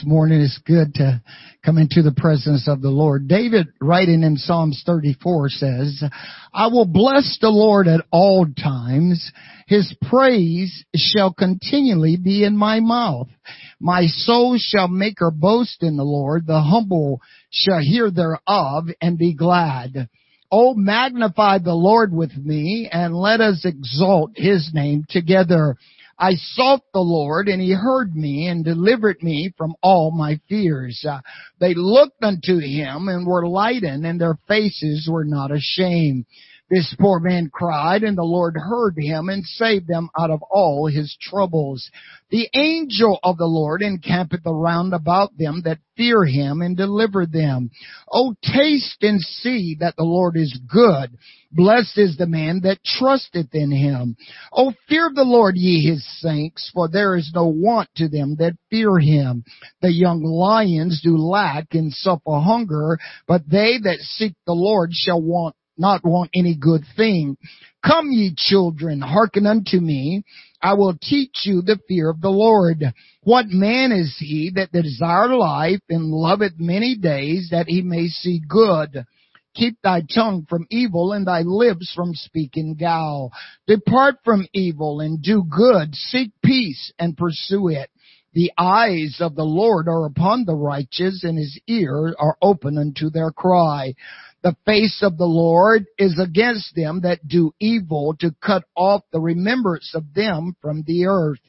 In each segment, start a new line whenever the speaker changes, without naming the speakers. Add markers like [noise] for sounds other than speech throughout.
this morning. It's good to come into the presence of the Lord. David, writing in Psalms 34 says, I will bless the Lord at all times. His praise shall continually be in my mouth. My soul shall make her boast in the Lord. The humble shall hear thereof and be glad. Oh, magnify the Lord with me and let us exalt his name together. I sought the Lord and he heard me and delivered me from all my fears. Uh, they looked unto him and were lightened and their faces were not ashamed. This poor man cried and the Lord heard him and saved them out of all his troubles. The angel of the Lord encampeth around about them that fear him and deliver them. Oh, taste and see that the Lord is good. Blessed is the man that trusteth in him. Oh, fear the Lord ye his saints, for there is no want to them that fear him. The young lions do lack and suffer hunger, but they that seek the Lord shall want not want any good thing. Come ye children, hearken unto me. I will teach you the fear of the Lord. What man is he that desire life and loveth many days that he may see good? Keep thy tongue from evil and thy lips from speaking gall. Depart from evil and do good. Seek peace and pursue it. The eyes of the Lord are upon the righteous and his ears are open unto their cry. The face of the Lord is against them that do evil to cut off the remembrance of them from the earth.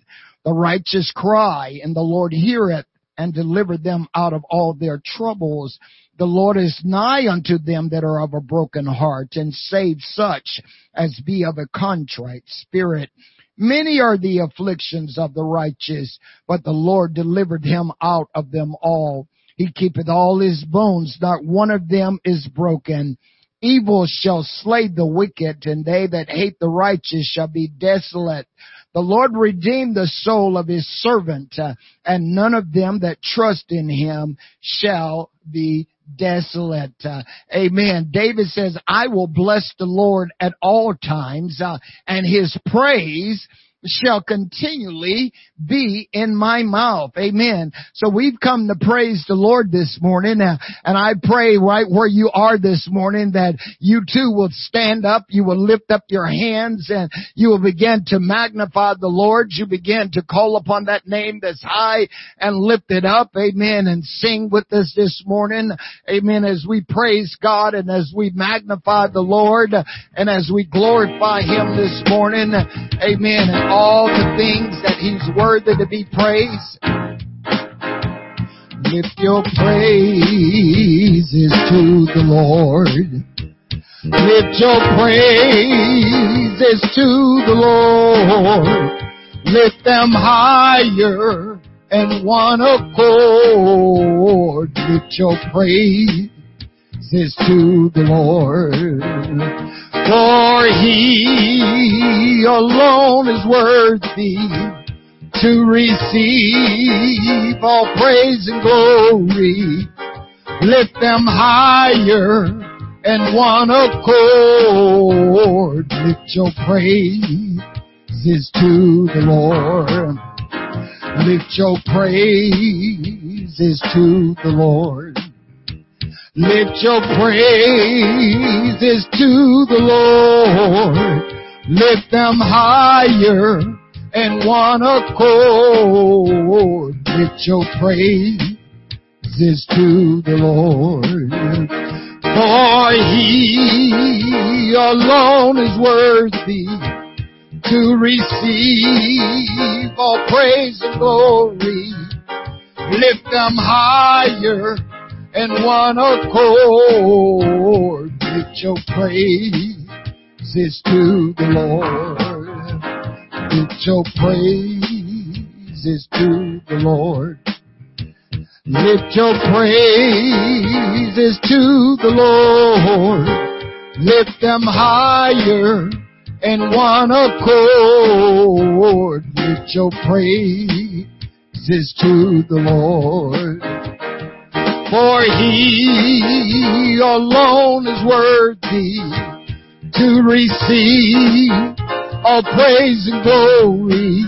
The righteous cry and the Lord heareth and deliver them out of all their troubles. The Lord is nigh unto them that are of a broken heart and save such as be of a contrite spirit. Many are the afflictions of the righteous, but the Lord delivered him out of them all. He keepeth all his bones, not one of them is broken. Evil shall slay the wicked, and they that hate the righteous shall be desolate. The Lord redeemed the soul of his servant, uh, and none of them that trust in him shall be desolate. Uh, amen. David says, I will bless the Lord at all times, uh, and his praise shall continually be in my mouth. Amen. So we've come to praise the Lord this morning uh, and I pray right where you are this morning that you too will stand up, you will lift up your hands and you will begin to magnify the Lord. You begin to call upon that name that's high and lift it up. Amen. And sing with us this morning. Amen. As we praise God and as we magnify the Lord and as we glorify Him this morning. Amen. All the things that He's worthy to be praised. Lift your praises to the Lord. Lift your praises to the Lord. Lift them higher and one accord. Lift your praises to the Lord. For he alone is worthy to receive all praise and glory. Lift them higher and one accord. Lift your praises to the Lord. Lift your praises to the Lord. Lift your praises to the Lord. Lift them higher and one accord. Lift your praises to the Lord. For he alone is worthy to receive all praise and glory. Lift them higher and one accord. Lift your praises to the Lord. Lift your praises to the Lord. Lift your praises to the Lord. Lift them higher and one accord. Lift your praises to the Lord. For he alone is worthy to receive all praise and glory.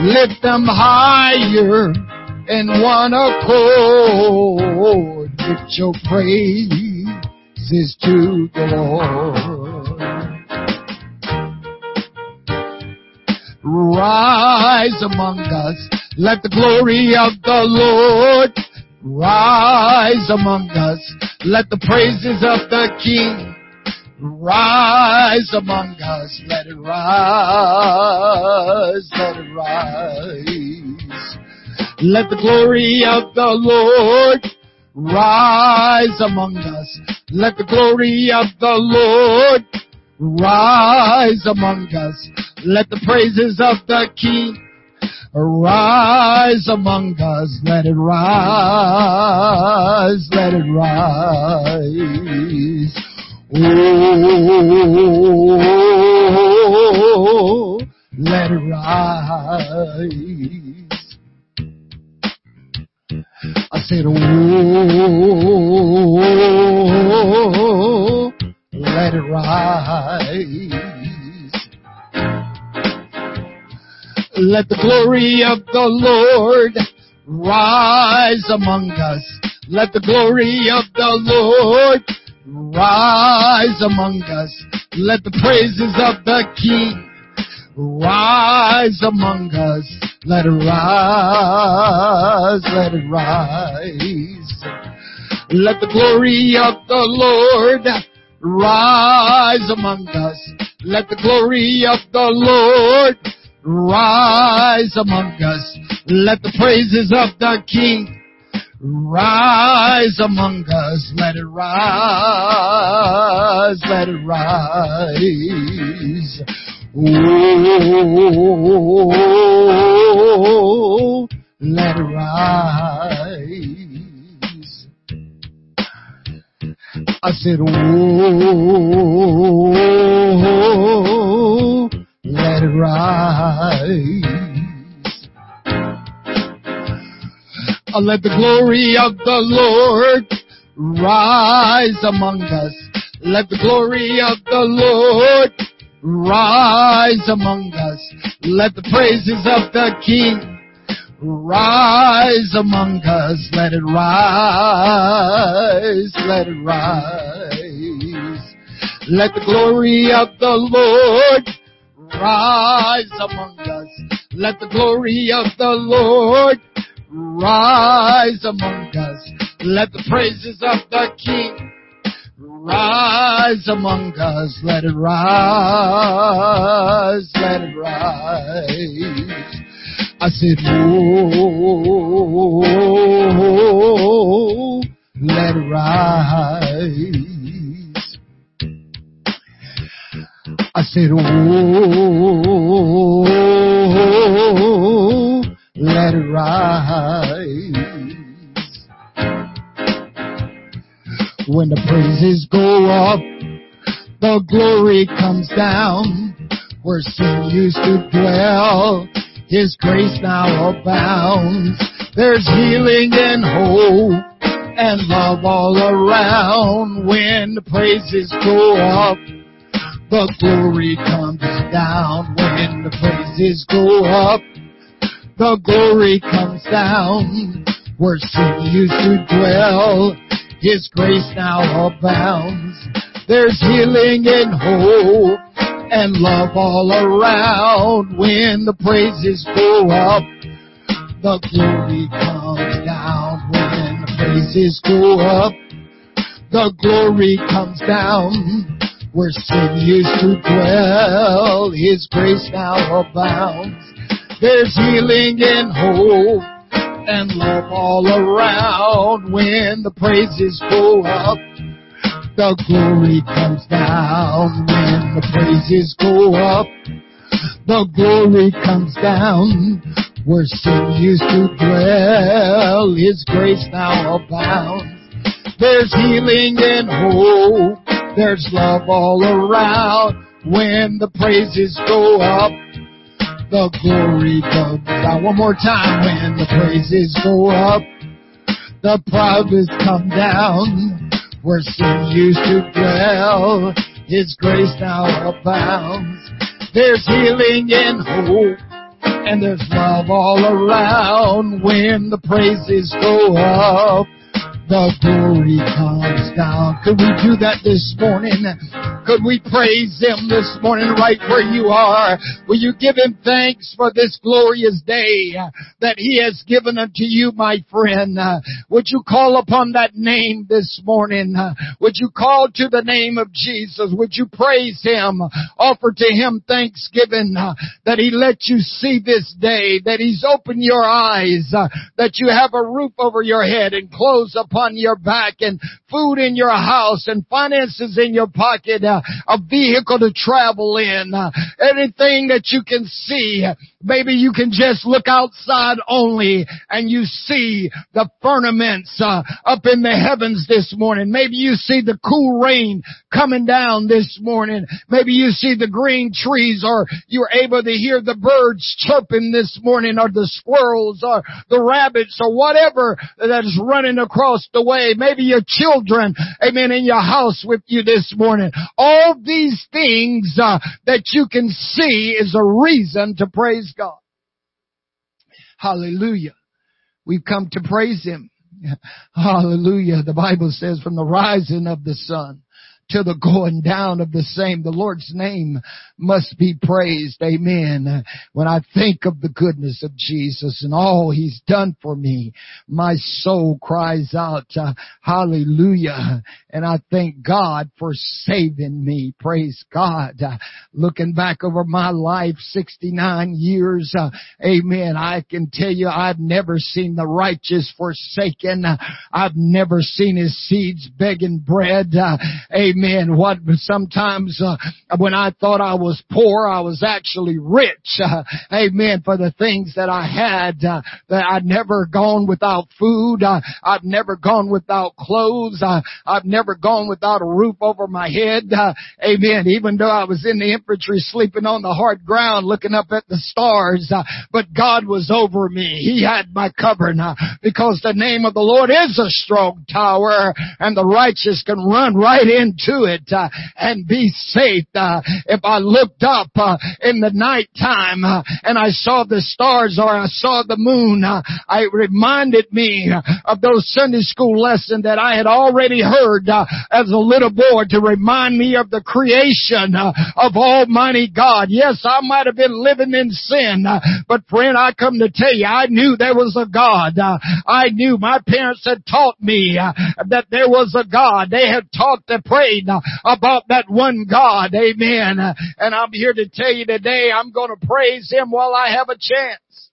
Lift them higher in one accord with your praises to the Lord. Rise among us, let the glory of the Lord rise among us, let the praises of the King rise among us, let it rise, let it rise. Let the glory of the Lord rise among us. Let the glory of the Lord rise among us. Let the praises of the King arise among us. Let it rise, let it rise. Oh, let it rise. I said, oh, Let the glory of the Lord rise among us. Let the glory of the Lord rise among us. Let the praises of the King rise among us. Let it rise, let it rise. Let the glory of the Lord rise among us. Let the glory of the Lord rise among us. Let the praises of the King rise among us. Let it rise, let it rise. Oh, let it rise. I said, oh, rise. Uh, let the glory of the Lord rise among us. Let the glory of the Lord rise among us. Let the praises of the King rise among us. Let it rise, let it rise. Let the glory of the Lord rise among us. Let the glory of the Lord rise among us. Let the praises of the King rise among us. Let it rise, let it rise. I said, oh, let it rise. Oh, let it rise. When the praises go up, the glory comes down. Where sin used to dwell, His grace now abounds. There's healing and hope and love all around. When the praises go up, the glory comes down. When the praises go up, the glory comes down. Where sin used to dwell, his grace now abounds. There's healing and hope and love all around. When the praises go up, the glory comes down. When the praises go up, the glory comes down. Where sin used to dwell, His grace now abounds. There's healing and hope and love all around. When the praises go up, the glory comes down. When the praises go up, the glory comes down. Where sin used to dwell, His grace now abounds. There's healing and hope. There's love all around. When the praises go up, the glory comes down. One more time when the praises go up, the prophets come down. Where sin used to dwell, His grace now abounds. There's healing and hope And there's love all around when the praises go up the glory comes down. Could we do that this morning? Could we praise Him this morning right where you are? Will you give Him thanks for this glorious day that He has given unto you, my friend? Would you call upon that name this morning? Would you call to the name of Jesus? Would you praise Him? Offer to Him thanksgiving that He let you see this day, that He's opened your eyes, that you have a roof over your head and clothes upon your back and food in your house and finances in your pocket, uh, a vehicle to travel in, anything that you can see. Maybe you can just look outside only and you see the firmaments uh, up in the heavens this morning. Maybe you see the cool rain coming down this morning. Maybe you see the green trees or you're able to hear the birds chirping this morning or the squirrels or the rabbits or whatever that is running across the way. Maybe your children, amen, in your house with you this morning. All these things uh, that you can see is a reason to praise God. Hallelujah. We've come to praise Him. [laughs] Hallelujah. The Bible says from the rising of the sun to the going down of the same. The Lord's name must be praised. Amen. When I think of the goodness of Jesus and all He's done for me, my soul cries out, uh, hallelujah. And I thank God for saving me. Praise God. Uh, looking back over my life, 69 years, uh, amen. I can tell you I've never seen the righteous forsaken. I've never seen his seeds begging bread. Uh, amen Amen. What sometimes uh, when I thought I was poor, I was actually rich. [laughs] Uh, amen. For the things that I had, uh, that I'd never gone without food. Uh, I've never gone without clothes. Uh, I've never gone without a roof over my head. Uh, amen. Even though I was in the infantry sleeping on the hard ground looking up at the stars, but God was over me. He had my covering uh, because the name of the Lord is a strong tower and the righteous can run right into to it uh, and be safe. Uh, if I looked up uh, in the night time uh, and I saw the stars or I saw the moon, uh, it reminded me of those Sunday school lessons that I had already heard uh, as a little boy to remind me of the creation of Almighty God. Yes, I might have been living in sin, but friend, I come to tell you, I knew there was a God. I knew my parents had taught me that there was a God. They had taught to pray about that one God. Amen. And I'm here to tell you today, I'm going to praise Him while I have a chance.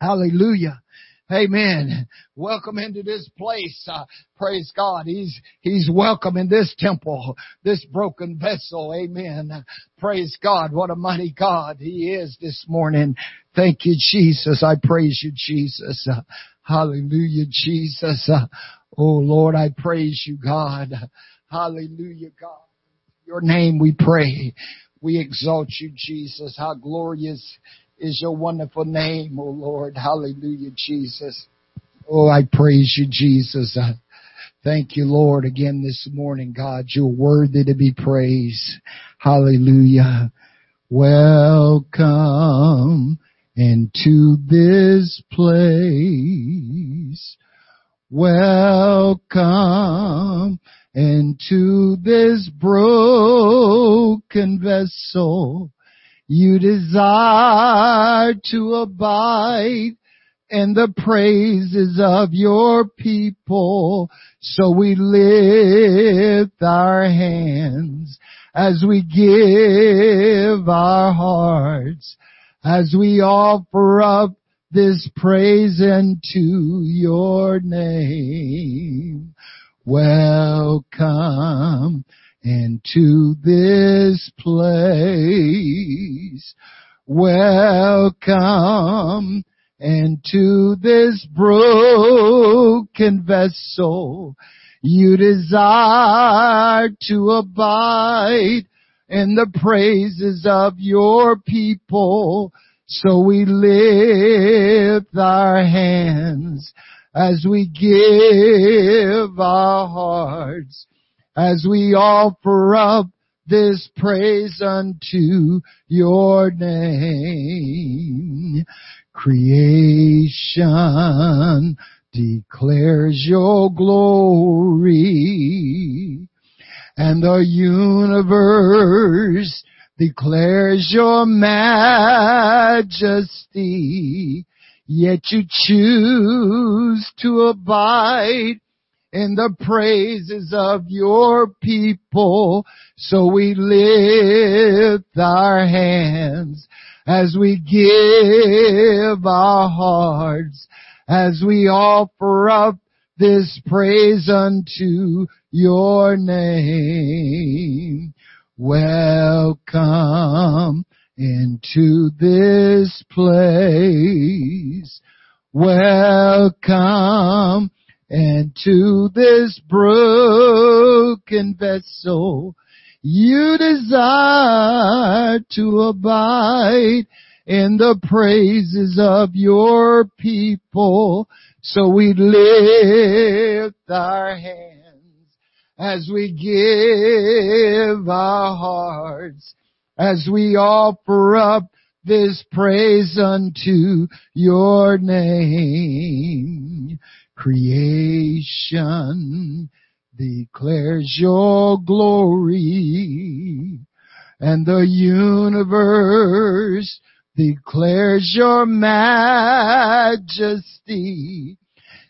Hallelujah. Amen. Welcome into this place. Uh, praise God. He's, He's welcome in this temple, this broken vessel. Amen. Praise God. What a mighty God He is this morning. Thank you, Jesus. I praise you, Jesus. Uh, hallelujah, Jesus. Uh, oh Lord, I praise you, God. Hallelujah, God. Your name we pray. We exalt you, Jesus. How glorious is your wonderful name, O oh Lord. Hallelujah, Jesus. Oh, I praise you, Jesus. Uh, thank you, Lord, again this morning, God. You're worthy to be praised. Hallelujah. Welcome into this place. Welcome into this broken vessel. You desire to abide in the praises of your people. So we lift our hands as we give our hearts, as we offer up this praise unto your name. Welcome into this place. Welcome into this broken vessel. You desire to abide in the praises of your people. So we lift our hands as we give our hearts, as we offer up this praise unto your name. Creation declares your glory and the universe declares your majesty. Yet you choose to abide in the praises of your people. So we lift our hands as we give our hearts, as we offer up this praise unto your name. Welcome into this place. Welcome into this broken vessel. You desire to abide in the praises of your people. So we lift our hands as we give our hearts, as we offer up this praise unto your name. Creation declares your glory and the universe declares your majesty.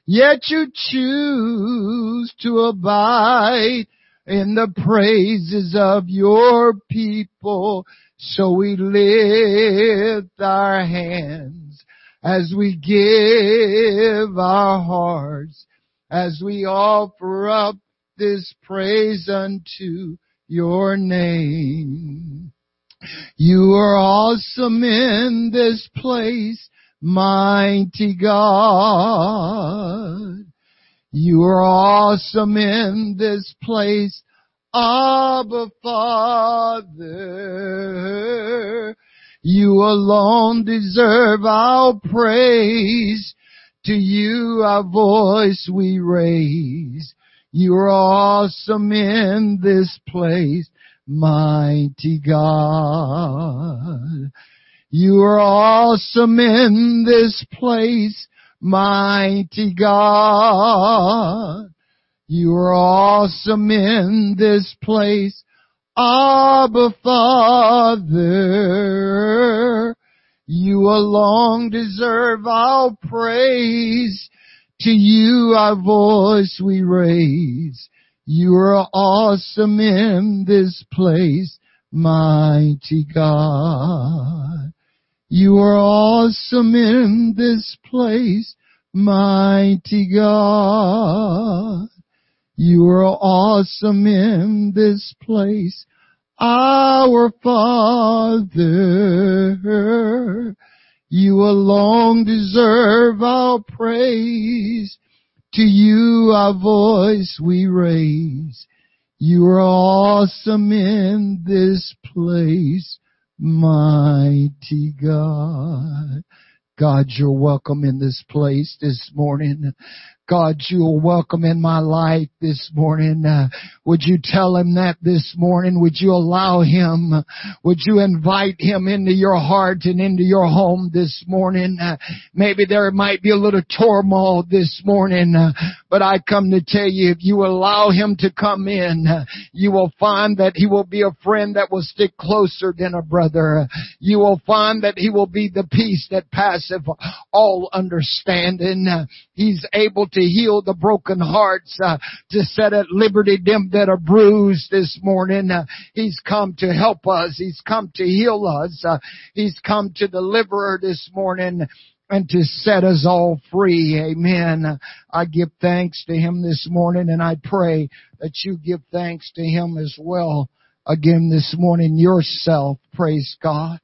Yet you choose to abide in the praises of your people. So we lift our hands as we give our hearts, as we offer up this praise unto your name. You are awesome in this place, mighty God. You are awesome in this place, Abba Father. You alone deserve our praise. To you our voice we raise. You're awesome in this place, mighty God. You are awesome in this place, mighty God. You are awesome in this place, Abba Father. You alone deserve our praise. To you our voice we raise. You are awesome in this place, mighty God. You are awesome in this place, mighty God. You are awesome in this place, our Father. You alone deserve our praise. To you our voice we raise. You are awesome in this place, mighty God. God, you're welcome in this place this morning. God, you're welcome in my life this morning. Uh, would you tell him that this morning? Would you allow him? Would you invite him into your heart and into your home this morning? Uh, maybe there might be a little turmoil this morning, uh, but I come to tell you, if you allow him to come in, uh, you will find that he will be a friend that will stick closer than a brother. You will find that he will be the peace that passeth all understanding. Uh, he's able to heal the broken hearts, uh, to set at liberty them that are bruised this morning. Uh, he's come to help us. He's come to heal us. Uh, he's come to deliver this morning and to set us all free. Amen. I give thanks to Him this morning and I pray that you give thanks to Him as well again this morning yourself. Praise God.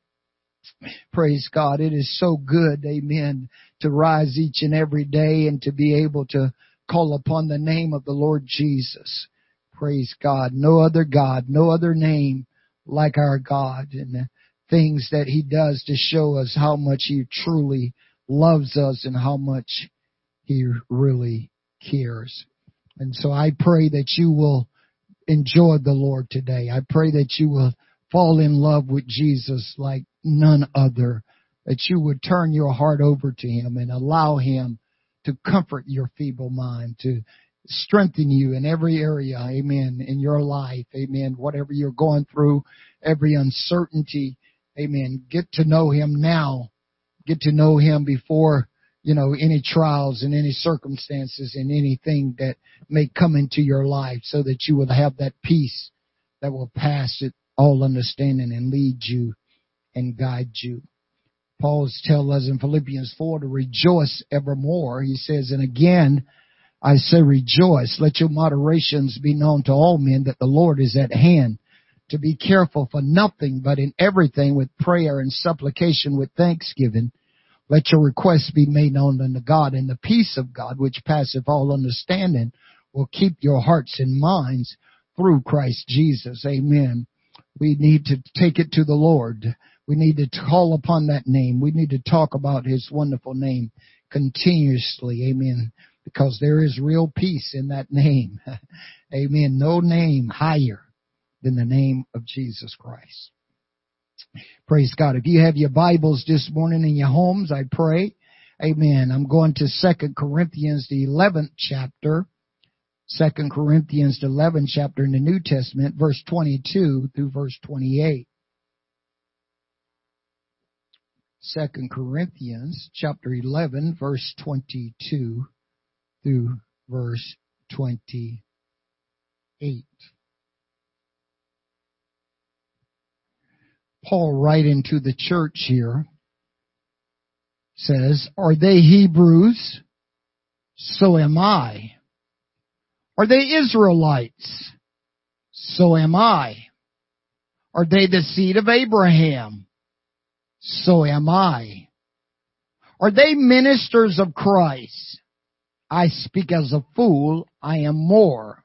Praise God. It is so good. Amen to rise each and every day and to be able to call upon the name of the Lord Jesus. Praise God. No other God, no other name like our God and the things that He does to show us how much He truly loves us and how much He really cares. And so I pray that you will enjoy the Lord today. I pray that you will fall in love with Jesus like none other, that you would turn your heart over to Him and allow Him to comfort your feeble mind, to strengthen you in every area, amen, in your life, amen, whatever you're going through, every uncertainty, amen. Get to know Him now. Get to know Him before, you know, any trials and any circumstances and anything that may come into your life so that you will have that peace that will pass it all understanding and lead you and guide you. Paul tells us in Philippians 4 to rejoice evermore. He says, and again, I say rejoice. Let your moderations be known to all men that the Lord is at hand. To be careful for nothing, but in everything with prayer and supplication with thanksgiving. Let your requests be made known unto God, and the peace of God, which passeth all understanding, will keep your hearts and minds through Christ Jesus. Amen. We need to take it to the Lord. We need to call upon that name. We need to talk about His wonderful name continuously. Amen because there is real peace in that name. [laughs] Amen. No name higher than the name of Jesus Christ. Praise God. If you have your Bibles this morning in your homes, I pray. Amen. I'm going to Second Corinthians, the 11th chapter. Second Corinthians, 11 chapter in the New Testament, verse 22 through verse 28. Second Corinthians, chapter 11, verse 22 through verse 28. Paul writing to the church here says, Are they Hebrews? So am I. Are they Israelites? So am I. Are they the seed of Abraham? So am I. Are they ministers of Christ? I speak as a fool, I am more.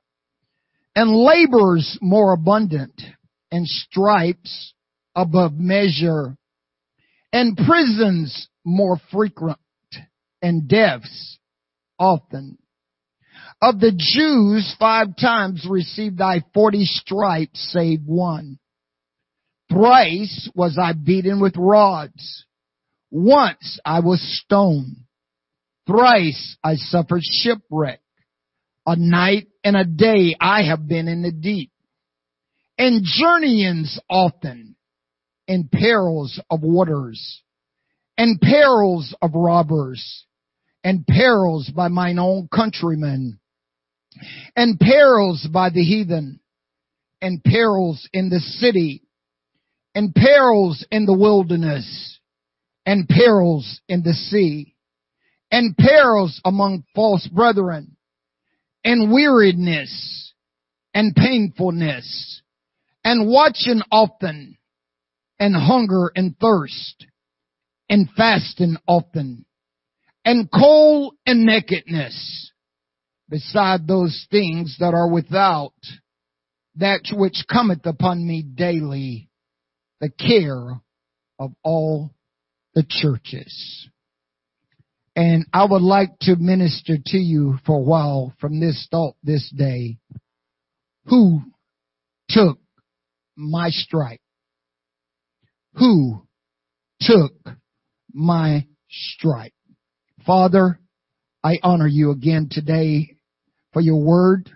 And labors more abundant, and stripes above measure, and prisons more frequent, and deaths often. Of the Jews, five times received I forty stripes, save one. Thrice was I beaten with rods. Once I was stoned. Thrice I suffered shipwreck. A night and a day I have been in the deep. And journeyings often. In perils of waters. And perils of robbers. And perils by mine own countrymen. And perils by the heathen. And perils in the city. And perils in the wilderness. And perils in the sea and perils among false brethren, and weariness, and painfulness, and watching often, and hunger and thirst, and fasting often, and cold and nakedness, beside those things that are without, that which cometh upon me daily, the care of all the churches. And I would like to minister to you for a while from this thought this day. Who took my stripe? Who took my stripe? Father, I honor you again today for your word.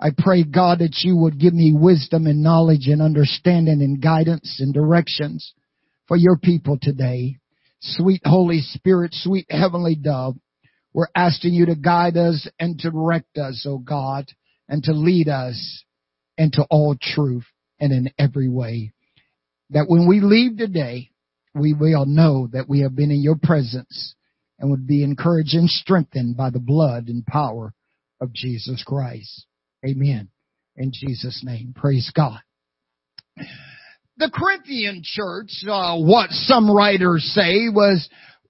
I pray God that you would give me wisdom and knowledge and understanding and guidance and directions for your people today. Sweet Holy Spirit, sweet Heavenly Dove, we're asking you to guide us and to direct us, oh God, and to lead us into all truth and in every way. That when we leave today, we will know that we have been in your presence and would be encouraged and strengthened by the blood and power of Jesus Christ. Amen. In Jesus' name. Praise God the Corinthian church, uh, what some writers say was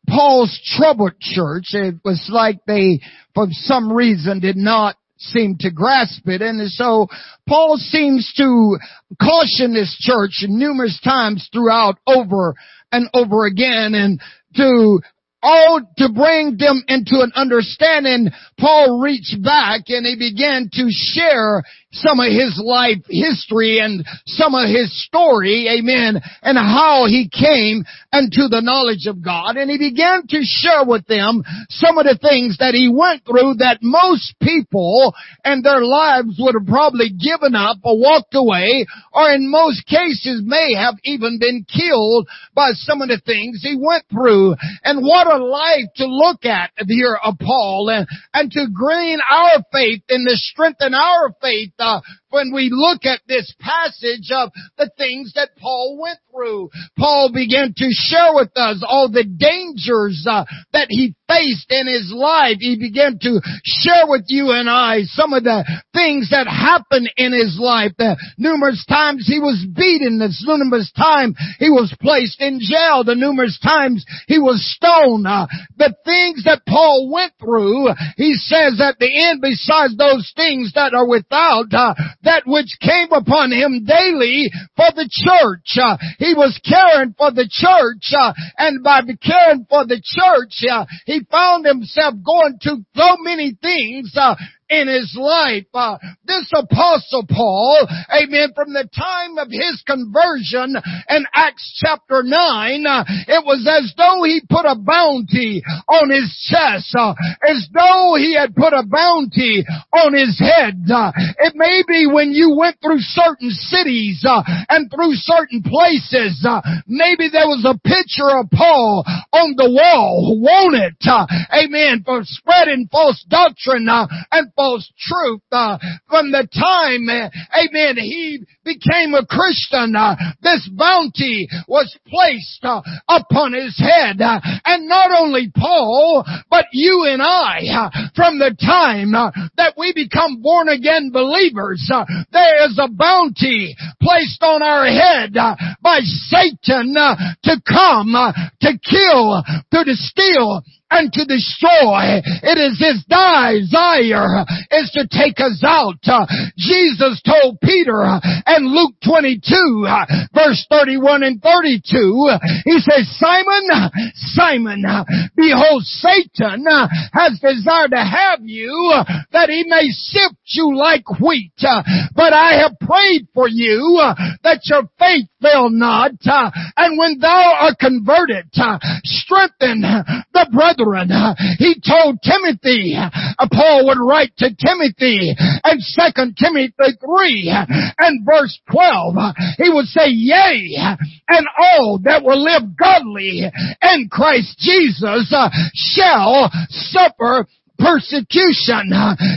Paul's troubled church. It was like they, for some reason, did not seem to grasp it. And so Paul seems to caution this church numerous times throughout over and over again and to all to bring them into an understanding, Paul reached back and he began to share some of his life history and some of his story, amen, and how he came into the knowledge of God. And he began to share with them some of the things that he went through that most people and their lives would have probably given up or walked away or in most cases may have even been killed by some of the things he went through. And what a life to look at here of Paul and, and to gain our faith and to strengthen our faith uh, when we look at this passage of the things that Paul went through. Paul began to share with us all the dangers uh, that he faced in his life. He began to share with you and I some of the things that happened in his life. The numerous times he was beaten, the numerous times he was placed in jail, the numerous times he was stoned. Uh, the things that Paul went through, he says at the end, besides those things that are without, uh, that which came upon him daily for the church. Uh, he was caring for the church, uh, and by caring for the church, uh, he found himself going to so many things uh, in his life. Uh, this apostle Paul, amen, from the time of his conversion in Acts chapter 9, uh, it was as though he put a bounty on his chest, uh, as though he had put a bounty on his head. Uh, it may be when you went through certain cities uh, and through certain places, uh, maybe there was a picture of Paul on the wall, who wanted, amen, for spreading false doctrine and false truth uh, from the time, uh, amen, he became a Christian. Uh, this bounty was placed uh, upon his head. Uh, and not only Paul, but you and I, uh, from the time that we become born again believers, there is a bounty placed on our head by Satan to come, to kill, to steal, and to destroy. It is his desire is to take us out. Jesus told Peter in Luke 22 uh, verse 31 and 32, he says, Simon, Simon, behold Satan has desired to have you that he may sift you like wheat. But I have prayed for you that your faith fail not. Uh, and when thou art converted, uh, strengthen uh, the brethren. He told Timothy, uh, Paul would write to Timothy and 2 Timothy 3 and verse 12, he would say, yea, and all that will live godly in Christ Jesus uh, shall suffer persecution.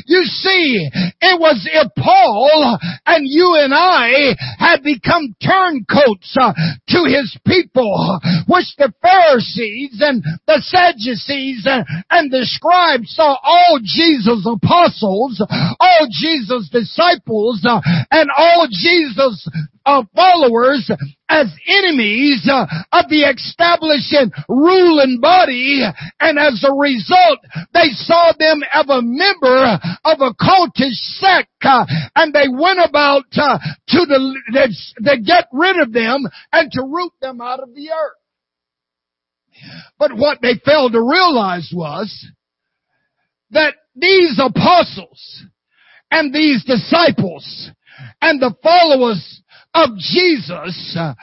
You see, it was if Paul and you and I had become turncoats uh, to his people, which the Pharisees and the Sadducees and the scribes saw all Jesus apostles, all Jesus disciples, uh, and all Jesus uh, followers as enemies uh, of the establishing ruling body and as a result they saw them as a member of a cultish sect uh, and they went about uh, to the, to get rid of them and to root them out of the earth. But what they failed to realize was that these apostles and these disciples and the followers of Jesus, uh,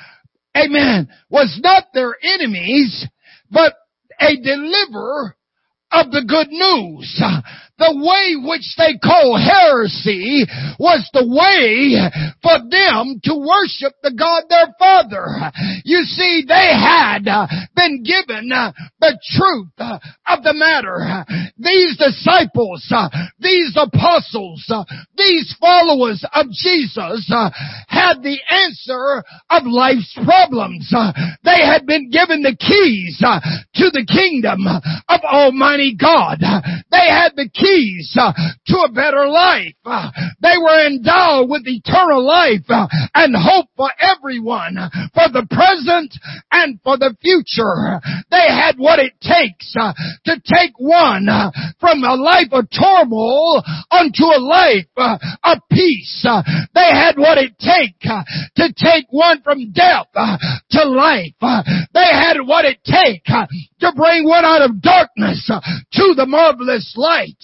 amen, was not their enemies, but a deliverer of the good news the way which they call heresy was the way for them to worship the God their Father. You see, they had uh, been given uh, the truth uh, of the matter. These disciples, these apostles, these followers of Jesus had the answer of life's problems. They had been given the keys to the kingdom of Almighty Almighty God. They had the keys Uh, to a better life. Uh, they were endowed with eternal life uh, and hope for everyone, for the present and for the future. They had what it takes to take one from a life of turmoil unto a life of peace. They had what it takes to take one from death to life. They had what it takes to bring one out of darkness to the marvelous light.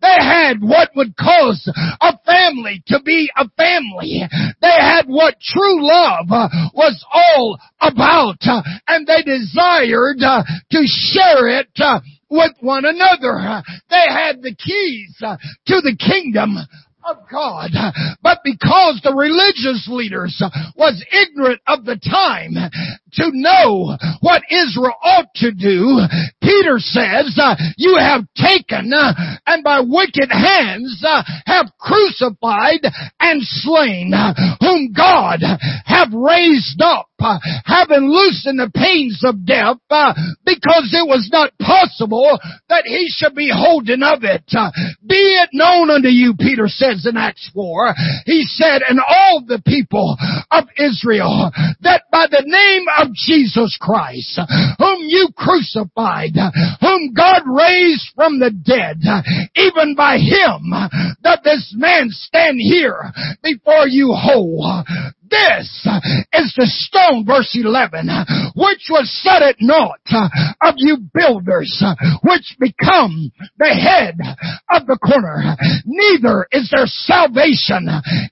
They had what would cause a family to be a family. They had what true love uh, was all about uh, and they desired uh, to share it with one another. They had the keys to the kingdom of God. But because the religious leaders was ignorant of the time to know what Israel ought to do, Peter says, you have taken and by wicked hands have crucified and slain whom God have raised up having loosened the pains of death because it was not possible that he should be holding of it. Be it known unto you, Peter says in Acts 4, he said, and all the people of Israel that by the name of Jesus Christ, whom you crucified, whom God raised from the dead, even by him, that this man stand here before you whole. This is the stone, verse 11, which was set at naught of you builders, which become the head of the corner. Neither is there salvation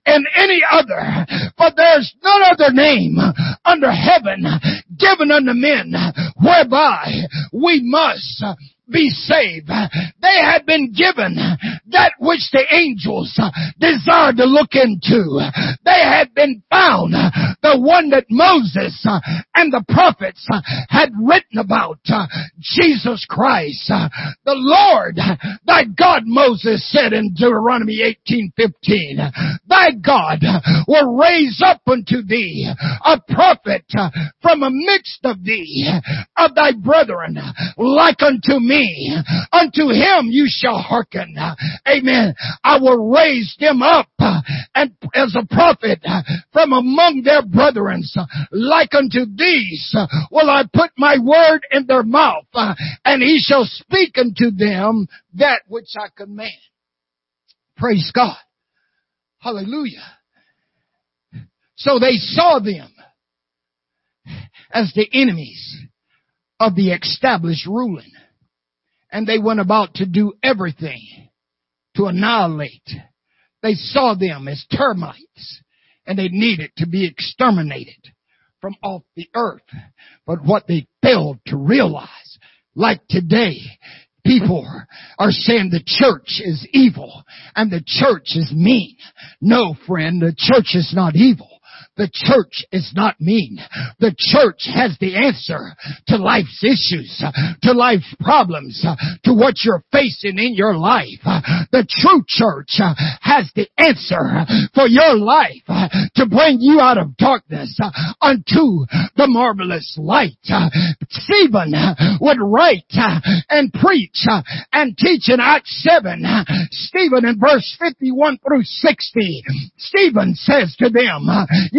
in any other, for there's none other name under heaven given unto men whereby we must be saved. They had been given that which the angels desired to look into. They had been found the one that Moses and the prophets had written about, Jesus Christ. The Lord, thy God, Moses said in Deuteronomy 18:15, thy God will raise up unto thee a prophet from amidst of thee, of thy brethren, like unto me Unto him you shall hearken. Amen. I will raise them up uh, and as a prophet uh, from among their brethren, uh, like unto these will I put my word in their mouth, and he shall speak unto them that which I command. Praise God. Hallelujah. So they saw them as the enemies of the established ruling and they went about to do everything to annihilate. They saw them as termites and they needed to be exterminated from off the earth. But what they failed to realize, like today, people are saying the church is evil and the church is mean. No, friend, the church is not evil. The church is not mean. The church has the answer to life's issues, to life's problems, to what you're facing in your life. The true church has the answer for your life to bring you out of darkness unto the marvelous light. Stephen would write and preach and teach in Acts 7. Stephen in verse 51 through 60, Stephen says to them,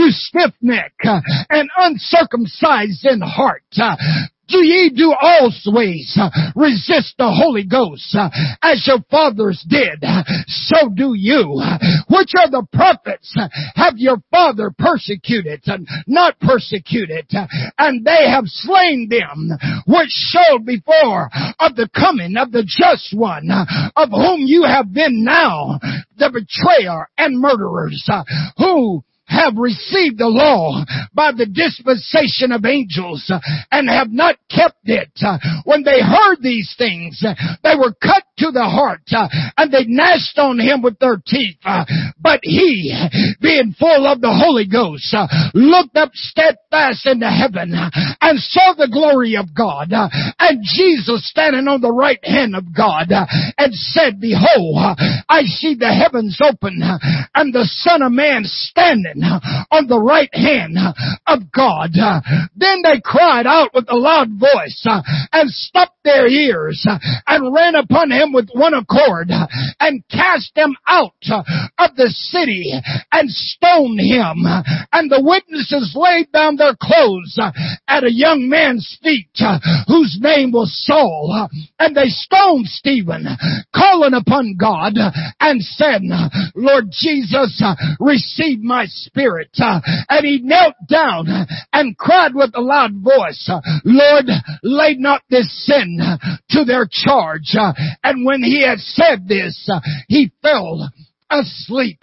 you stiff neck uh, and uncircumcised in heart. Uh, do ye do always uh, resist the Holy Ghost as your fathers did? So do you. Which of the prophets have your father persecuted and not persecuted? And they have slain them which showed before of the coming of the just one of whom you have been now the betrayer and murderers who have received the law by the dispensation of angels and have not kept it. When they heard these things, they were cut to the heart and they gnashed on him with their teeth. But he, being full of the Holy Ghost, looked up steadfast into heaven and saw the glory of God and Jesus standing on the right hand of God and said, Behold, I see the heavens open and the Son of Man standing Uh, on the right hand uh, of God. Uh, then they cried out with a loud voice and stopped their ears and ran upon him with one accord and cast him out of the city and stoned him. And the witnesses laid down their clothes at a young man's feet whose name was Saul. And they stoned Stephen, calling upon God and said, Lord Jesus, receive my spirit. Uh, and he knelt down and cried with a loud voice, uh, Lord, lay not this sin to their charge. Uh, and when he had said this, he fell asleep.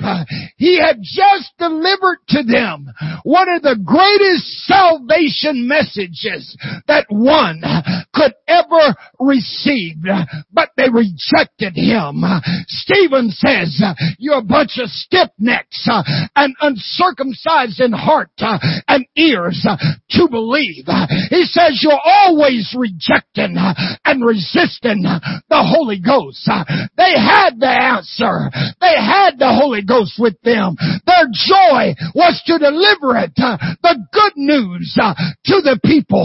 He had just delivered to them one of the greatest salvation messages that one could ever receive, but they rejected him. Stephen says, you're a bunch of stiff necks and uncircumcised in heart and ears to believe. He says you're always rejecting and resisting the Holy Ghost. They had the answer. They had had the Holy Ghost with them. Their joy was to deliver it, uh, the good news uh, to the people.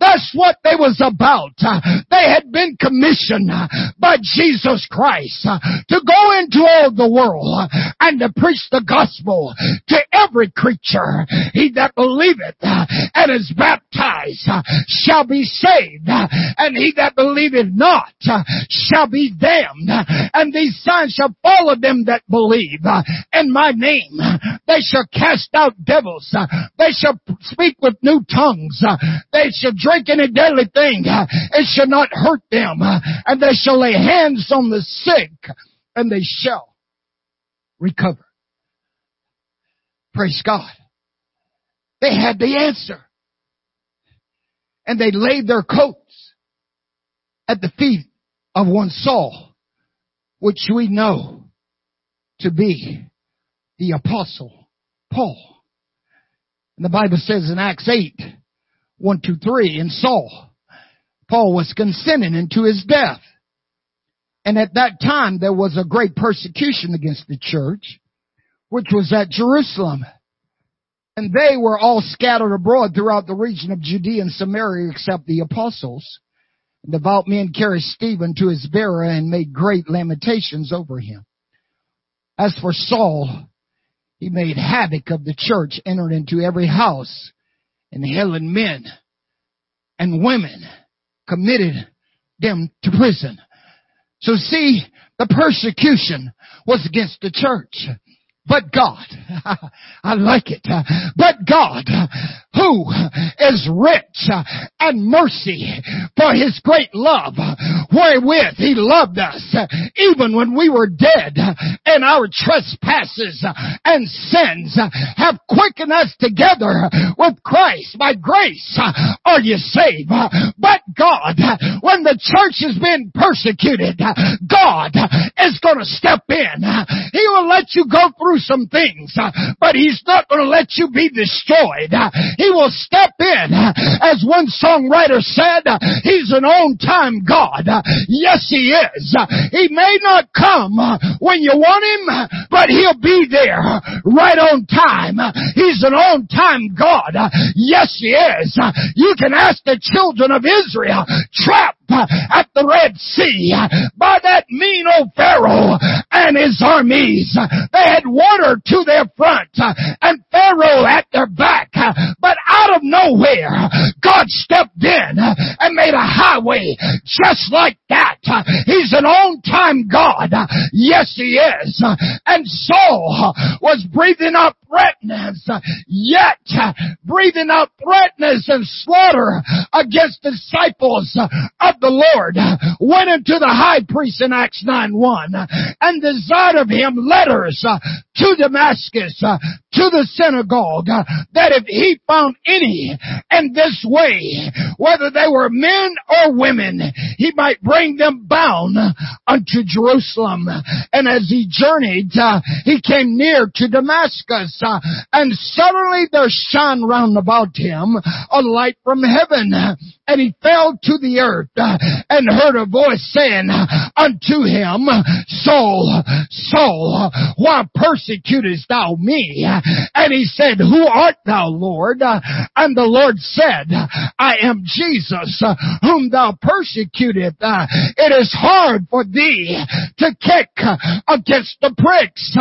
That's what they was about. Uh, they had been commissioned uh, by Jesus Christ uh, to go into all the world uh, and to preach the gospel to every creature. He that believeth and is baptized shall be saved, and he that believeth not shall be damned. And these signs shall follow them that believe uh, in my name. They shall cast out devils. Uh, they shall speak with new tongues. Uh, they shall drink any deadly thing. It shall not hurt them. And they shall lay hands on the sick and they shall recover. Praise God. They had the answer. And they laid their coats at the feet of one Saul, which we know to be the apostle Paul. And the Bible says in Acts 8, 1, 2, 3, in Saul, Paul was consenting into his death. And at that time there was a great persecution against the church, which was at Jerusalem. And they were all scattered abroad throughout the region of Judea and Samaria except the apostles. And devout men carried Stephen to his burial and made great lamentations over him. As for Saul, he made havoc of the church, entered into every house, and hailing men and women committed them to prison. So see, the persecution was against the church. But God, [laughs] I like it, but God, who is rich and mercy for his great love, wherewith he loved us, even when we were dead and our trespasses and sins have quickened us together with Christ. By grace are you saved. But God, when the church has been persecuted, God is going to step in. He will let you go through through some things, uh, but He's not going to let you be destroyed. Uh, he will step in. Uh, as one songwriter said, uh, He's an on-time God. Uh, yes, He is. Uh, he may not come when you want Him, but He'll be there right on time. He's an on-time God. Yes, He is. You can ask the children of Israel, trapped at the Red Sea by that mean old Pharaoh and his armies. They had water to their front and Pharaoh at their back. But out of nowhere, God stepped in and made a highway just like that. He's an on-time God. Yes, he is. And Saul was breathing out threatenings, yet breathing out threatenings and slaughter against disciples of the Lord went into the high priest in Acts 9 1 and desired of him letters uh, to Damascus, uh, to the synagogue, uh, that if he found any in this way, whether they were men or women, he might bring them bound unto Jerusalem. And as he journeyed, he came near to Damascus, and suddenly there shone round about him a light from heaven and he fell to the earth and heard a voice saying unto him, Saul, Saul, why persecutest thou me? And he said, Who art thou, Lord? And the Lord said, I am Jesus, whom thou persecutest. It is hard for thee to kick against the pricks.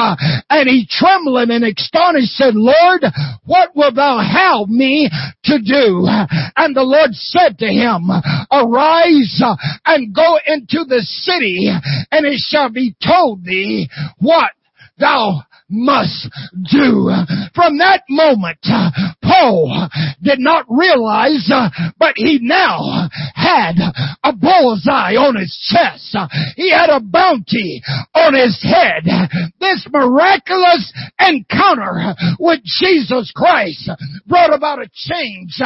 And he trembling and astonished said, Lord, what wilt thou have me to do? And the Lord said to him, Arise Uh, and go into the city, and it shall be told thee what thou must do. From that moment, uh, Paul did not realize, uh, but he now had a bullseye on his chest. He had a bounty on his head. This miraculous encounter with Jesus Christ brought about a change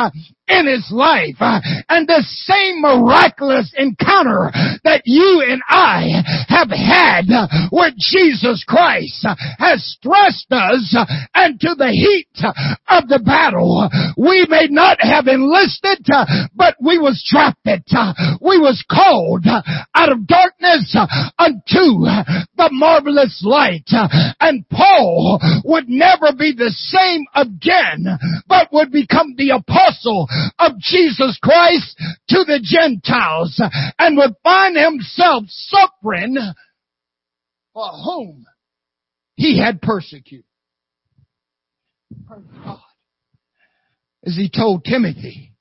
in his life. Uh, and the same miraculous encounter that you and I have had uh, with Jesus Christ uh, has thrust us into the heat of the battle. We may not have enlisted, but we was drafted. We was called out of darkness unto the marvelous light. And Paul would never be the same again, but would become the apostle of Jesus Christ to the Gentiles and would find himself suffering for whom he had persecuted. God. As he told Timothy,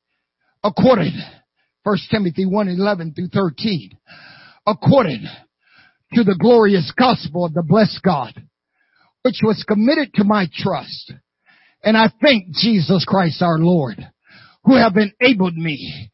according, 1 Timothy 1, 11 through 13, according to the glorious gospel of the blessed God, which was committed to my trust. And I thank Jesus Christ our Lord who have enabled me.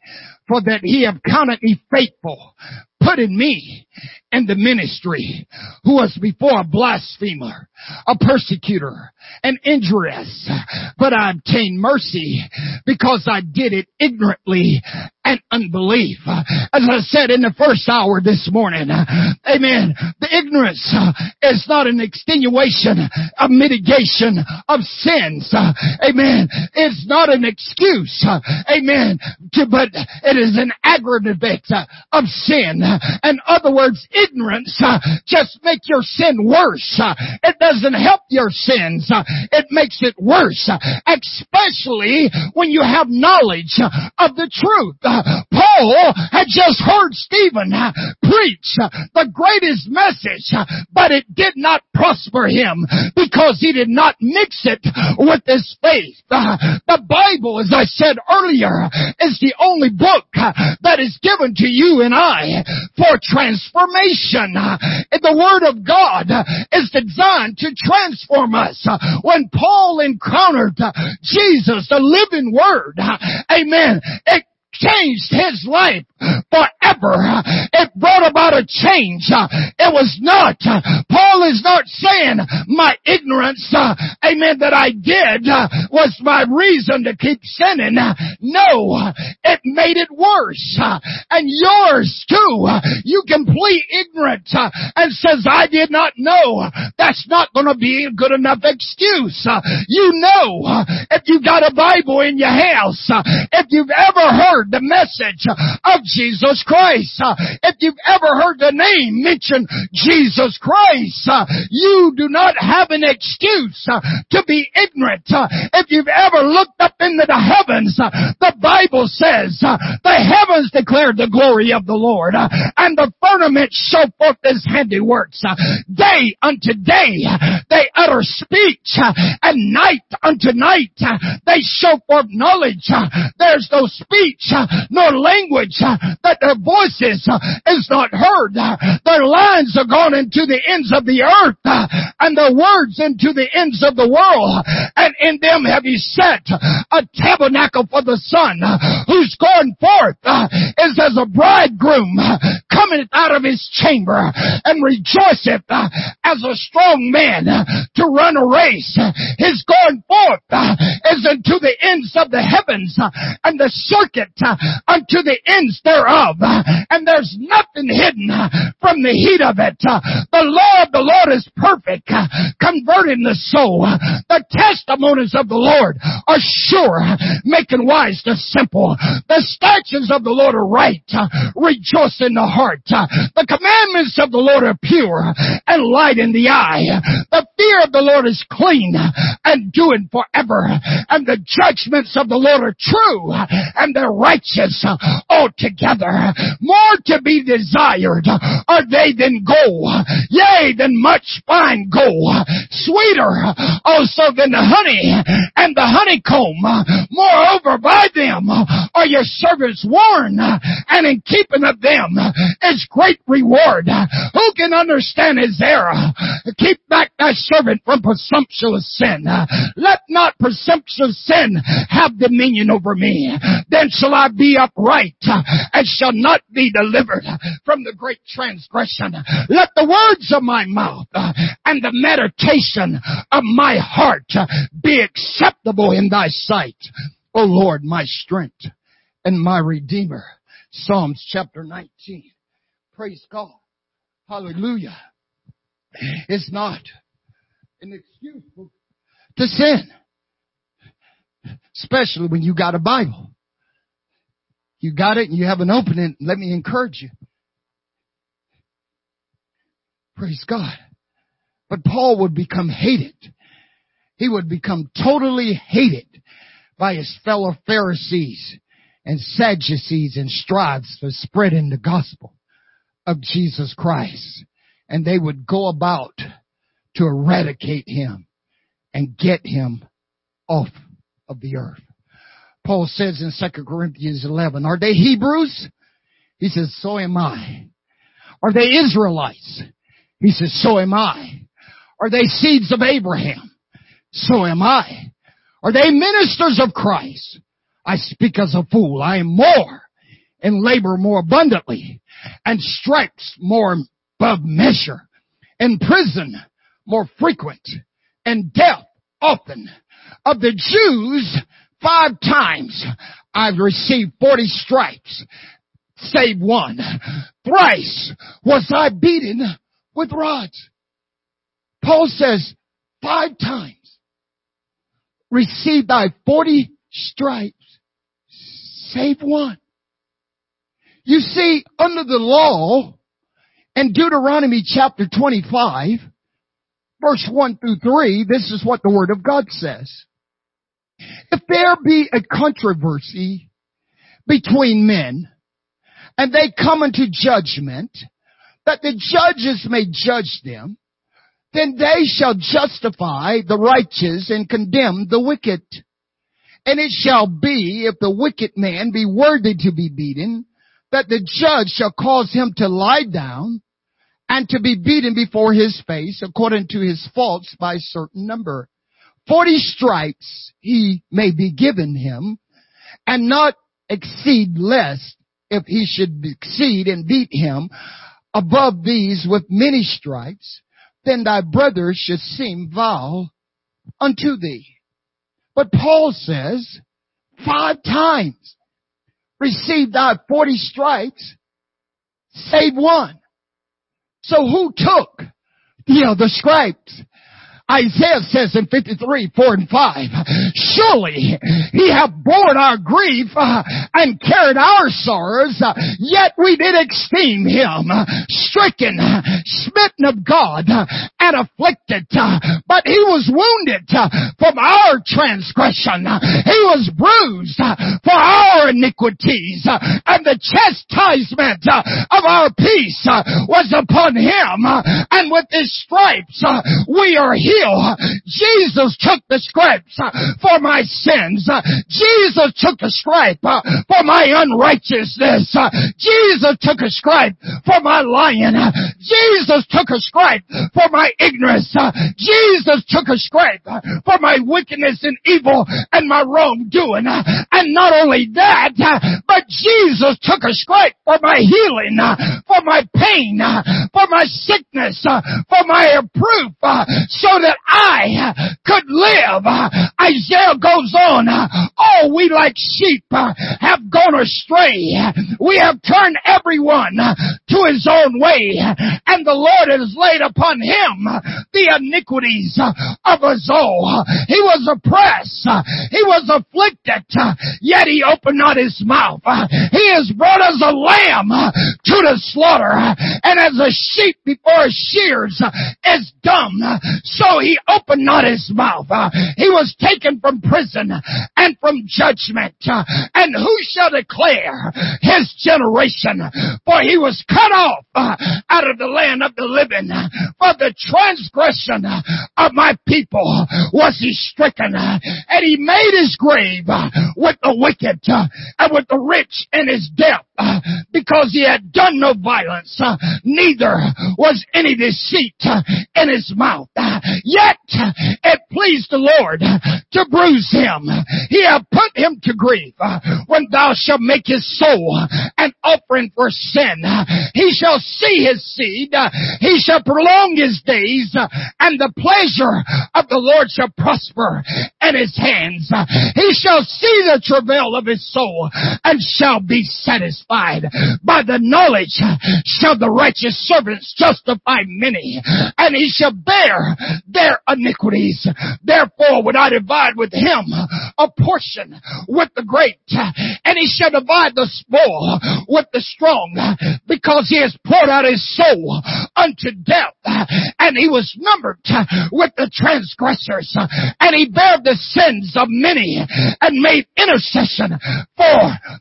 For that he have counted me faithful, putting me in the ministry who was before a blasphemer, a persecutor, an injurious, but I obtained mercy because I did it ignorantly and unbelief. As I said in the first hour this morning, amen, the ignorance uh, is not an extenuation, a mitigation of sins. Uh, amen. It's not an excuse. Uh, amen. To, but it is an aggravate of sin. In other words, ignorance uh, just makes your sin worse. Uh, it doesn't help your sins. Uh, it makes it worse. Especially when you have knowledge of the truth. Paul had just heard Stephen preach the greatest message, but it did not prosper him because he did not mix it with his faith. The Bible, as I said earlier, is the only book that is given to you and I for transformation. The Word of God is designed to transform us. When Paul encountered Jesus, the living Word, amen, it changed his life forever. It brought about a change. It was not, Paul is not saying my ignorance, amen, that I did was my reason to keep sinning. No, it made it worse. And yours too. You complete ignorant and says, I did not know. That's not going to be a good enough excuse. You know, if you got a Bible in your house, if you've ever heard the message of Jesus Christ. If you've ever heard the name mention Jesus Christ, you do not have an excuse to be ignorant. If you've ever looked up into the heavens, the Bible says the heavens declare the glory of the Lord and the firmament show forth his handiworks. Day unto day they utter speech and night unto night they show forth knowledge. There's no speech Uh, nor language uh, that their voices uh, is not heard. Their lines are gone into the ends of the earth and their words into the ends of the world. And in them have you set a tabernacle for the sun who's going forth is as a bridegroom coming out of his chamber and rejoiceth as a strong man to run a race. His going forth is into the ends of the heavens and the circuit Uh, unto the ends thereof. Uh, and there's nothing hidden uh, from the heat of it. The law of the Lord is perfect, converting the soul. The testimonies of the Lord are sure, making wise the simple. The statutes of the Lord are right, rejoice in the heart. The commandments of the Lord are pure and light in the eye. The fear of the Lord is clean and doing forever. And the judgments of the Lord are true and they're righteous uh, altogether. More to be desired uh, are they than gold, uh, yea, than much fine gold, sweeter also than the honey and the honeycomb. Moreover, by them are your servants warned, and in keeping of them is great reward. Who can understand his error? Keep back thy servant from presumptuous sin. Let not presumptuous sin have dominion over me. Then shall I be upright and shall not be delivered from the great transgression. Let the words of my mouth and the meditation of my heart be acceptable in thy sight. O Lord, my strength and my redeemer. Psalms chapter 19. Praise God. Hallelujah. It's not an excuse to sin. Especially when you got a Bible. You got it and you have an opening. Let me encourage you. Praise God. But Paul would become hated. He would become totally hated by his fellow Pharisees and Sadducees and strives for spreading the gospel of Jesus Christ. And they would go about to eradicate him and get him off of the earth. Paul says in 2 Corinthians 11, are they Hebrews? He says, so am I. Are they Israelites? He says, so am I. Are they seeds of Abraham? So am I. Are they ministers of Christ? I speak as a fool. I am more and labor more abundantly and stripes more above measure and prison more frequent and death often. Of the Jews, five times I've received 40 stripes, save one. Thrice was I beaten with rods. Paul says, five times receive thy 40 stripes, save one. You see, under the law, in Deuteronomy chapter 25, verse 1 through 3, this is what the Word of God says. If there be a controversy between men, and they come into judgment, that the judges may judge them, then they shall justify the righteous and condemn the wicked. And it shall be, if the wicked man be worthy to be beaten, that the judge shall cause him to lie down and to be beaten before his face according to his faults by a certain number. Forty stripes he may be given him and not exceed less if he should exceed and beat him above these with many stripes then thy brother should seem vile unto thee. But Paul says, five times, receive thy forty stripes, save one. So who took the other stripes? Isaiah says in 53, 4 and 5, Surely he hath borne our grief uh, and carried our sorrows, uh, yet we did esteem him stricken, smitten of God, and afflicted. Uh, but he was wounded uh, from our transgression. He was bruised uh, for our iniquities, and the chastisement of our peace was upon him, and with his stripes we are healed. Jesus took the stripes for my sins. Jesus took the stripe for my unrighteousness. Jesus took a stripe for my lying. Jesus took a stripe for my ignorance. Uh, Jesus took a scrape uh, for my wickedness and evil and my wrongdoing. Uh, and not only that, but Jesus took a scrape for my healing, for my pain, for my sickness, for my proof, so that I could live. Isaiah goes on, all we like sheep have gone astray. We have turned everyone to his own way, and the Lord has laid upon him the iniquities of us all. He was oppressed, he was afflicted, yet he opened not his mouth. He is brought as a lamb to the slaughter, and as a sheep before shears is dumb, so he opened not his mouth. He was taken from prison and from judgment, and who shall declare his generation? For he was cut off out of the land of the living. For the transgression uh, of my people was he stricken, uh, and he made his grave uh, with the wicked and with the rich in his death, because he had done no violence, neither was any deceit in his mouth. Yet it pleased the Lord to bruise him. He hath put him to grief. When thou shalt make his soul an offering for sin, he shall see his seed, he shall prolong his days, and the pleasure of the Lord shall prosper in his hands. He shall see the travail of his soul and shall be satisfied. By the knowledge shall the righteous servants justify many, and he shall bear their iniquities. Therefore would I divide with him a portion with the great, and he shall divide the spoil with the strong, because he has poured out his soul unto death, and he was numbered uh, with the transgressors, uh, and he bare the sins of many, and made intercession for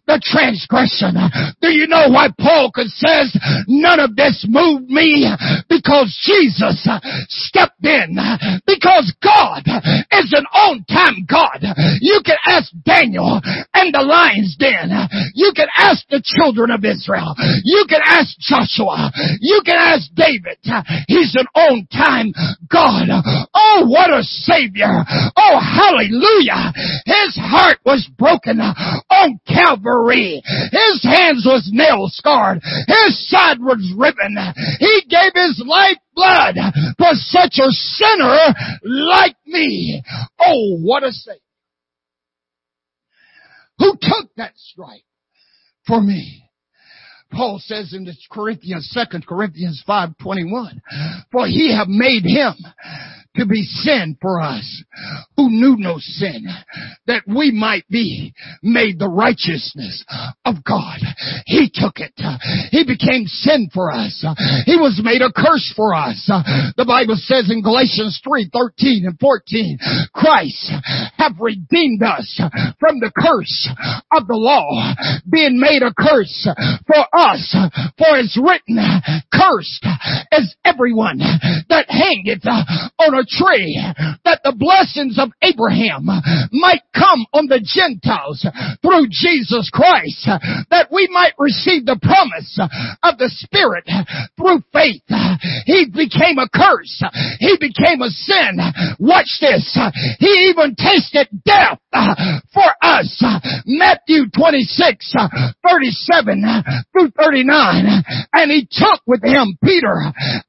the transgression. Do you know why Paul says none of this moved me? Because Jesus uh, stepped in. Because God is an on-time God. You can ask Daniel and the lion's den. You can ask the children of Israel. You can ask Joshua. You can ask David. He's an on-time God. Oh, what a savior. Oh, hallelujah. His heart was broken on Calvary. His hands was nail scarred. His side was riven. He gave his life blood for such a sinner like me. Oh, what a savior. Who took that stripe for me? Paul says in the Corinthians, 2 Corinthians 5.21, for he have made him to be sin for us who knew no sin, that we might be made the righteousness of God. He took it. He became sin for us. He was made a curse for us. The Bible says in Galatians 3, 13 and 14, Christ have redeemed us from the curse of the law, being made a curse for us. For it's written, cursed is everyone that hangeth on a tree that the blessings of Abraham might come on the Gentiles through Jesus Christ, that we might receive the promise of the Spirit through faith. He became a curse. He became a sin. Watch this. He even tasted death for us. Matthew 26, 37 through 39. And he took with him Peter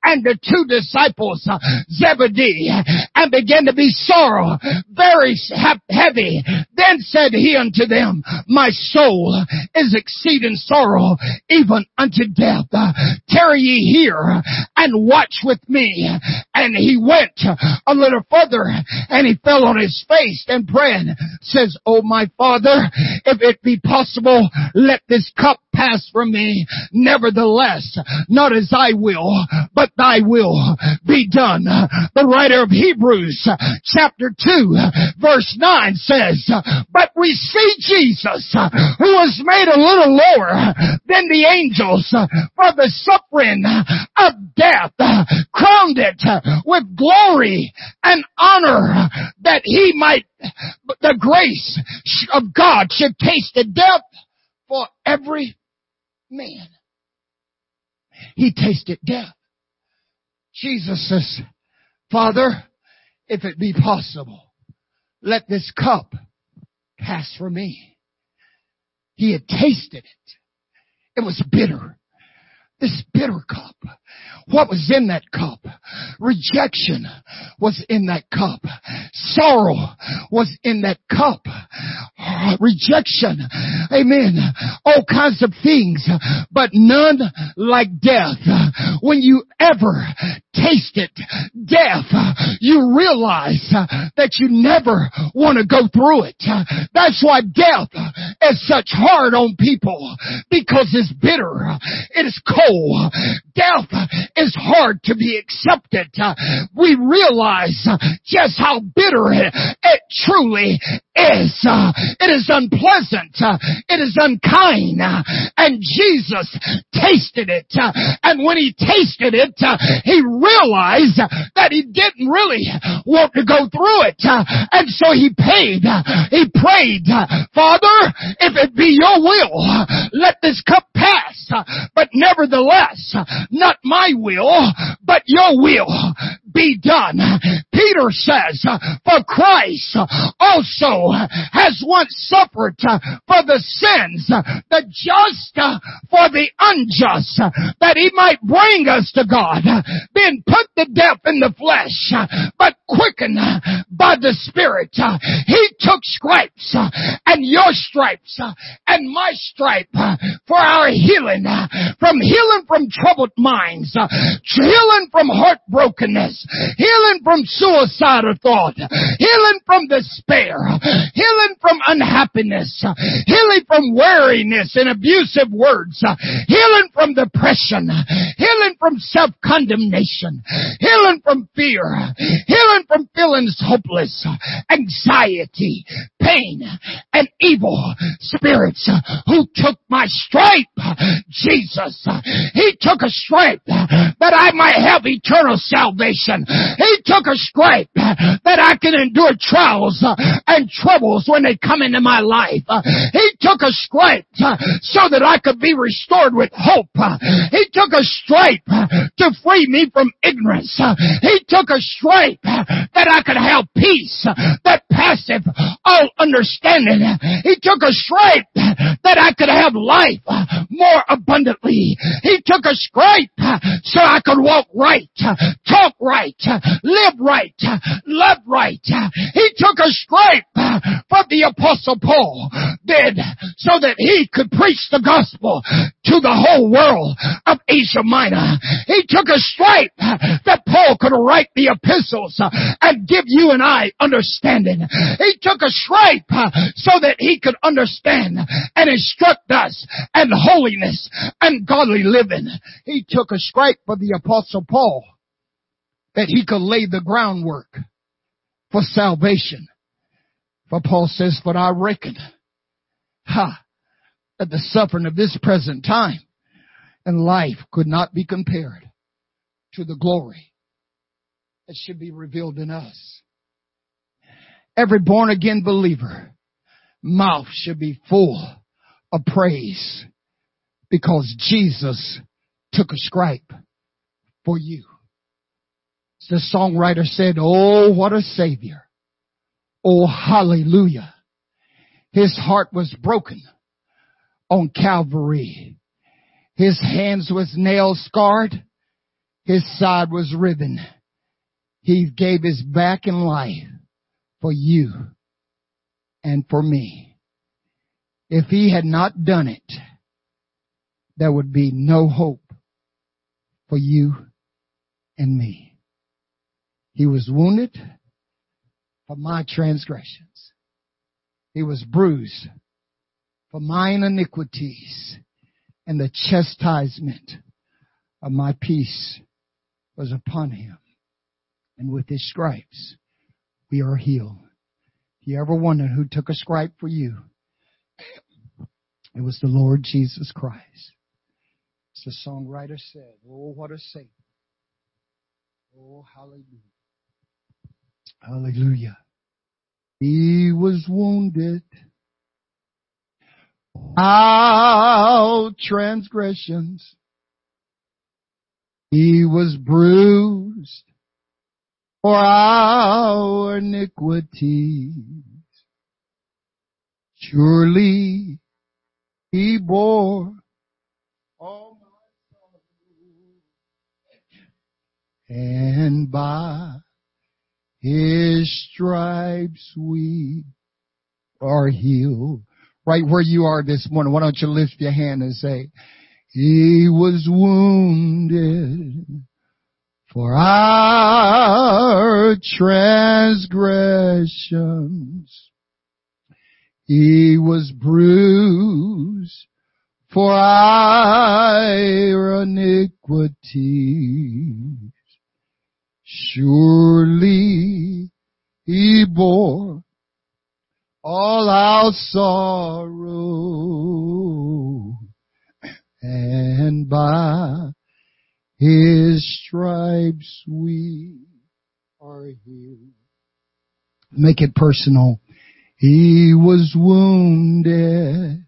and the two disciples, Zebedee, and began to be sorrow, very heavy. Then said he unto them, my soul is exceeding sorrow, even unto death. Tarry ye here and watch with me. And he went a little further and he fell on his face and prayed, says, Oh my father, if it be possible, let this cup pass from me. Nevertheless, not as I will, but thy will be done. The writer of Hebrews chapter 2 verse 9 says, but we see Jesus who was made a little lower than the angels for the suffering of death, crowned it with glory and honor that he might, the grace of God should taste the death for every man. He tasted death. Jesus says, Father, if it be possible, let this cup pass from me. He had tasted it. It was bitter. This bitter cup. What was in that cup? Rejection was in that cup. Sorrow was in that cup. [sighs] Rejection. Amen. All kinds of things, but none like death. When you ever tasted death, you realize that you never want to go through it. That's why death is such hard on people because it's bitter. It is cold. Death is hard to be accepted. Uh, we realize uh, just how bitter it truly is. Uh, it is unpleasant. It is unkind. And Jesus tasted it. And when he tasted it, he realized that he didn't really want to go through it. And so he paid. He prayed, Father, if it be your will, let this cup nevertheless, not my will, but your will be done. Peter says, for Christ also has once suffered for the sins, the just for the unjust, that he might bring us to God, being put to death in the flesh, but quickened uh, by the Spirit. Uh, he took stripes uh, and your stripes and my stripe for our healing, from healing from troubled minds, healing from heartbrokenness, healing from suicidal thought, healing from despair, healing from unhappiness, healing from weariness and abusive words, healing from depression, healing from self-condemnation, healing from fear, healing from feelings hopeless, anxiety, pain, and evil spirits who took my stripe, Jesus. He took a stripe that I might have eternal salvation. He took a stripe that I can endure trials and troubles when they come into my life. He took a stripe so that I could be restored with hope. He took a stripe to free me from ignorance. He took a stripe that I could have peace that passeth all understanding. He took a stripe that I could have life more abundantly. He took a stripe so I could walk right, talk right, live right, love right. He took a stripe from the apostle Paul did so that he could preach the gospel to the whole world of Asia Minor. He took a stripe that Paul could write the epistles and give you and I understanding. He took a stripe uh, so that he could understand and instruct us and holiness and godly living. He took a stripe for the apostle Paul that he could lay the groundwork for salvation. For Paul says, but I reckon, ha, that the suffering of this present time and life could not be compared to the glory that should be revealed in us. Every born again believer mouth should be full of praise because Jesus took a stripe for you. The songwriter said, Oh, what a savior. Oh, hallelujah. His heart was broken on Calvary. His hands was nail scarred. His side was riven. He gave his back in life for you and for me. If he had not done it, there would be no hope for you and me. He was wounded for my transgressions. He was bruised for mine iniquities and the chastisement of my peace was upon him. And with his stripes, we are healed. If you ever wondered who took a stripe for you, it was the Lord Jesus Christ. As the songwriter said, Oh, what a Savior. Oh, hallelujah. Hallelujah. He was wounded. Our transgressions. He was bruised for our iniquities. Surely he bore all my sorrows, and by his stripes we are healed. Right where you are this morning, why don't you lift your hand and say, He was wounded for our transgressions. He was bruised for our iniquities. Surely he bore all our sorrow and by his stripes we are healed. Make it personal. He was wounded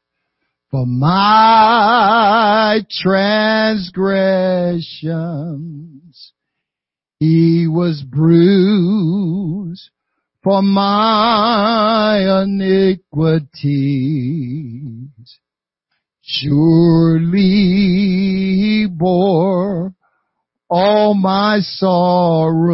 for my transgressions. He was bruised for my iniquities. Surely he bore all my sorrows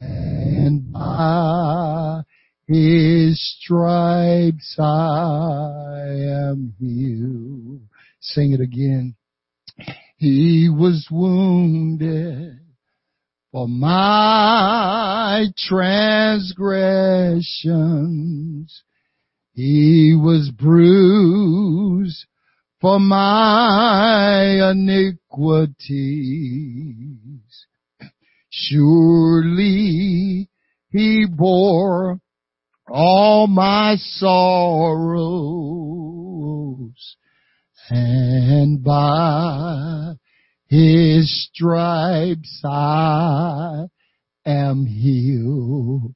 and by his stripes I am healed. Sing it again. He was wounded for my transgressions. He was bruised for my iniquities. Surely he bore all my sorrows and by his stripes I am healed.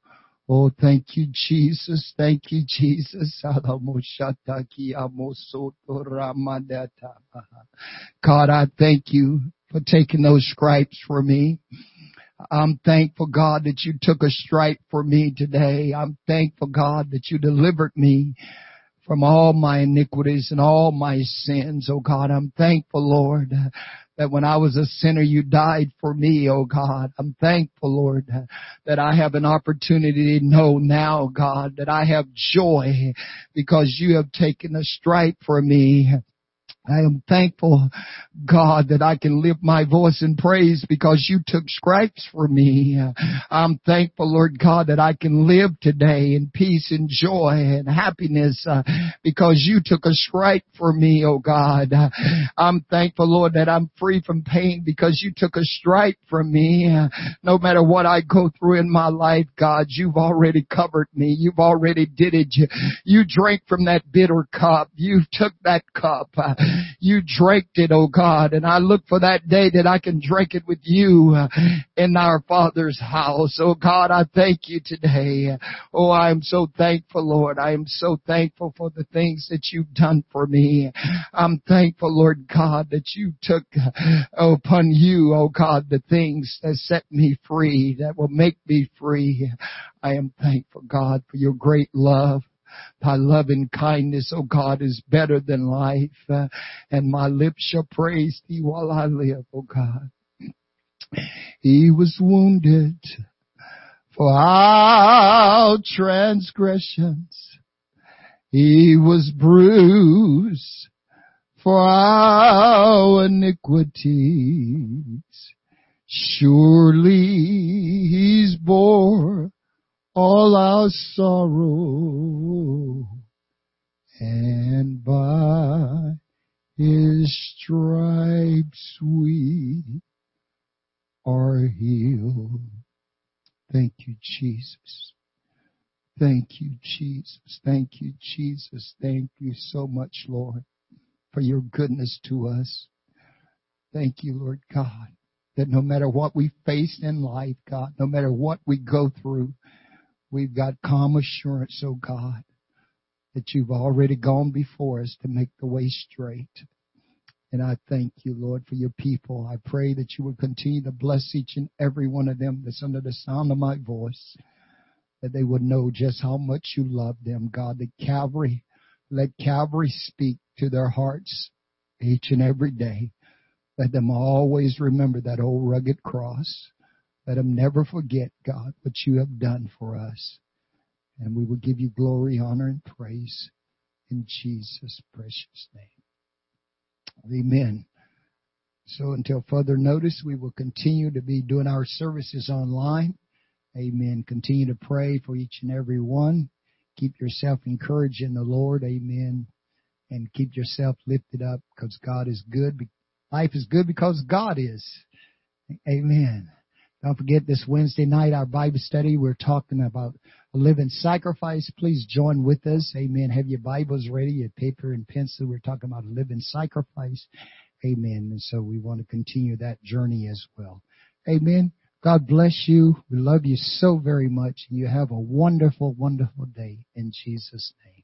Oh, thank you, Jesus. Thank you, Jesus. God, I thank you for taking those stripes for me. I'm thankful, God, that you took a stripe for me today. I'm thankful, God, that you delivered me from all my iniquities and all my sins. Oh God, I'm thankful, Lord, that when I was a sinner, you died for me, oh God. I'm thankful, Lord, that I have an opportunity to know now, God, that I have joy because you have taken a stripe for me. I am thankful, God, that I can lift my voice in praise because you took stripes for me. I'm thankful, Lord God, that I can live today in peace and joy and happiness uh, because you took a stripe for me, oh God. I'm thankful, Lord, that I'm free from pain because you took a stripe from me. No matter what I go through in my life, God, you've already covered me. You've already did it. You, you drank from that bitter cup. You took that cup. You drank it, oh God, and I look for that day that I can drink it with you uh, in our Father's house. Oh God, I thank you today. Oh, I am so thankful, Lord. I am so thankful for the things that you've done for me. I'm thankful, Lord God, that you took oh, upon you, oh God, the things that set me free, that will make me free. I am thankful, God, for your great love. Thy loving kindness, O God, is better than life, uh, and my lips shall praise thee while I live, O God. He was wounded for our transgressions. He was bruised for our iniquities. Surely he's bore all our sorrow, and by his stripes we are healed. Thank you, Jesus. Thank you, Jesus. Thank you, Jesus. Thank you so much, Lord, for your goodness to us. Thank you, Lord God, that no matter what we face in life, God, no matter what we go through, We've got calm assurance, oh God, that you've already gone before us to make the way straight. And I thank you, Lord, for your people. I pray that you would continue to bless each and every one of them that's under the sound of my voice, that they would know just how much you love them, God. That Calvary, let Calvary speak to their hearts each and every day. Let them always remember that old rugged cross. Let them never forget, God, what you have done for us. And we will give you glory, honor, and praise in Jesus' precious name. Amen. So until further notice, we will continue to be doing our services online. Amen. Continue to pray for each and every one. Keep yourself encouraged in the Lord. Amen. And keep yourself lifted up because God is good. Life is good because God is. Amen. Don't forget this Wednesday night, our Bible study, we're talking about a living sacrifice. Please join with us. Amen. Have your Bibles ready, your paper and pencil. We're talking about a living sacrifice. Amen. And so we want to continue that journey as well. Amen. God bless you. We love you so very much. And you have a wonderful, wonderful day in Jesus' name.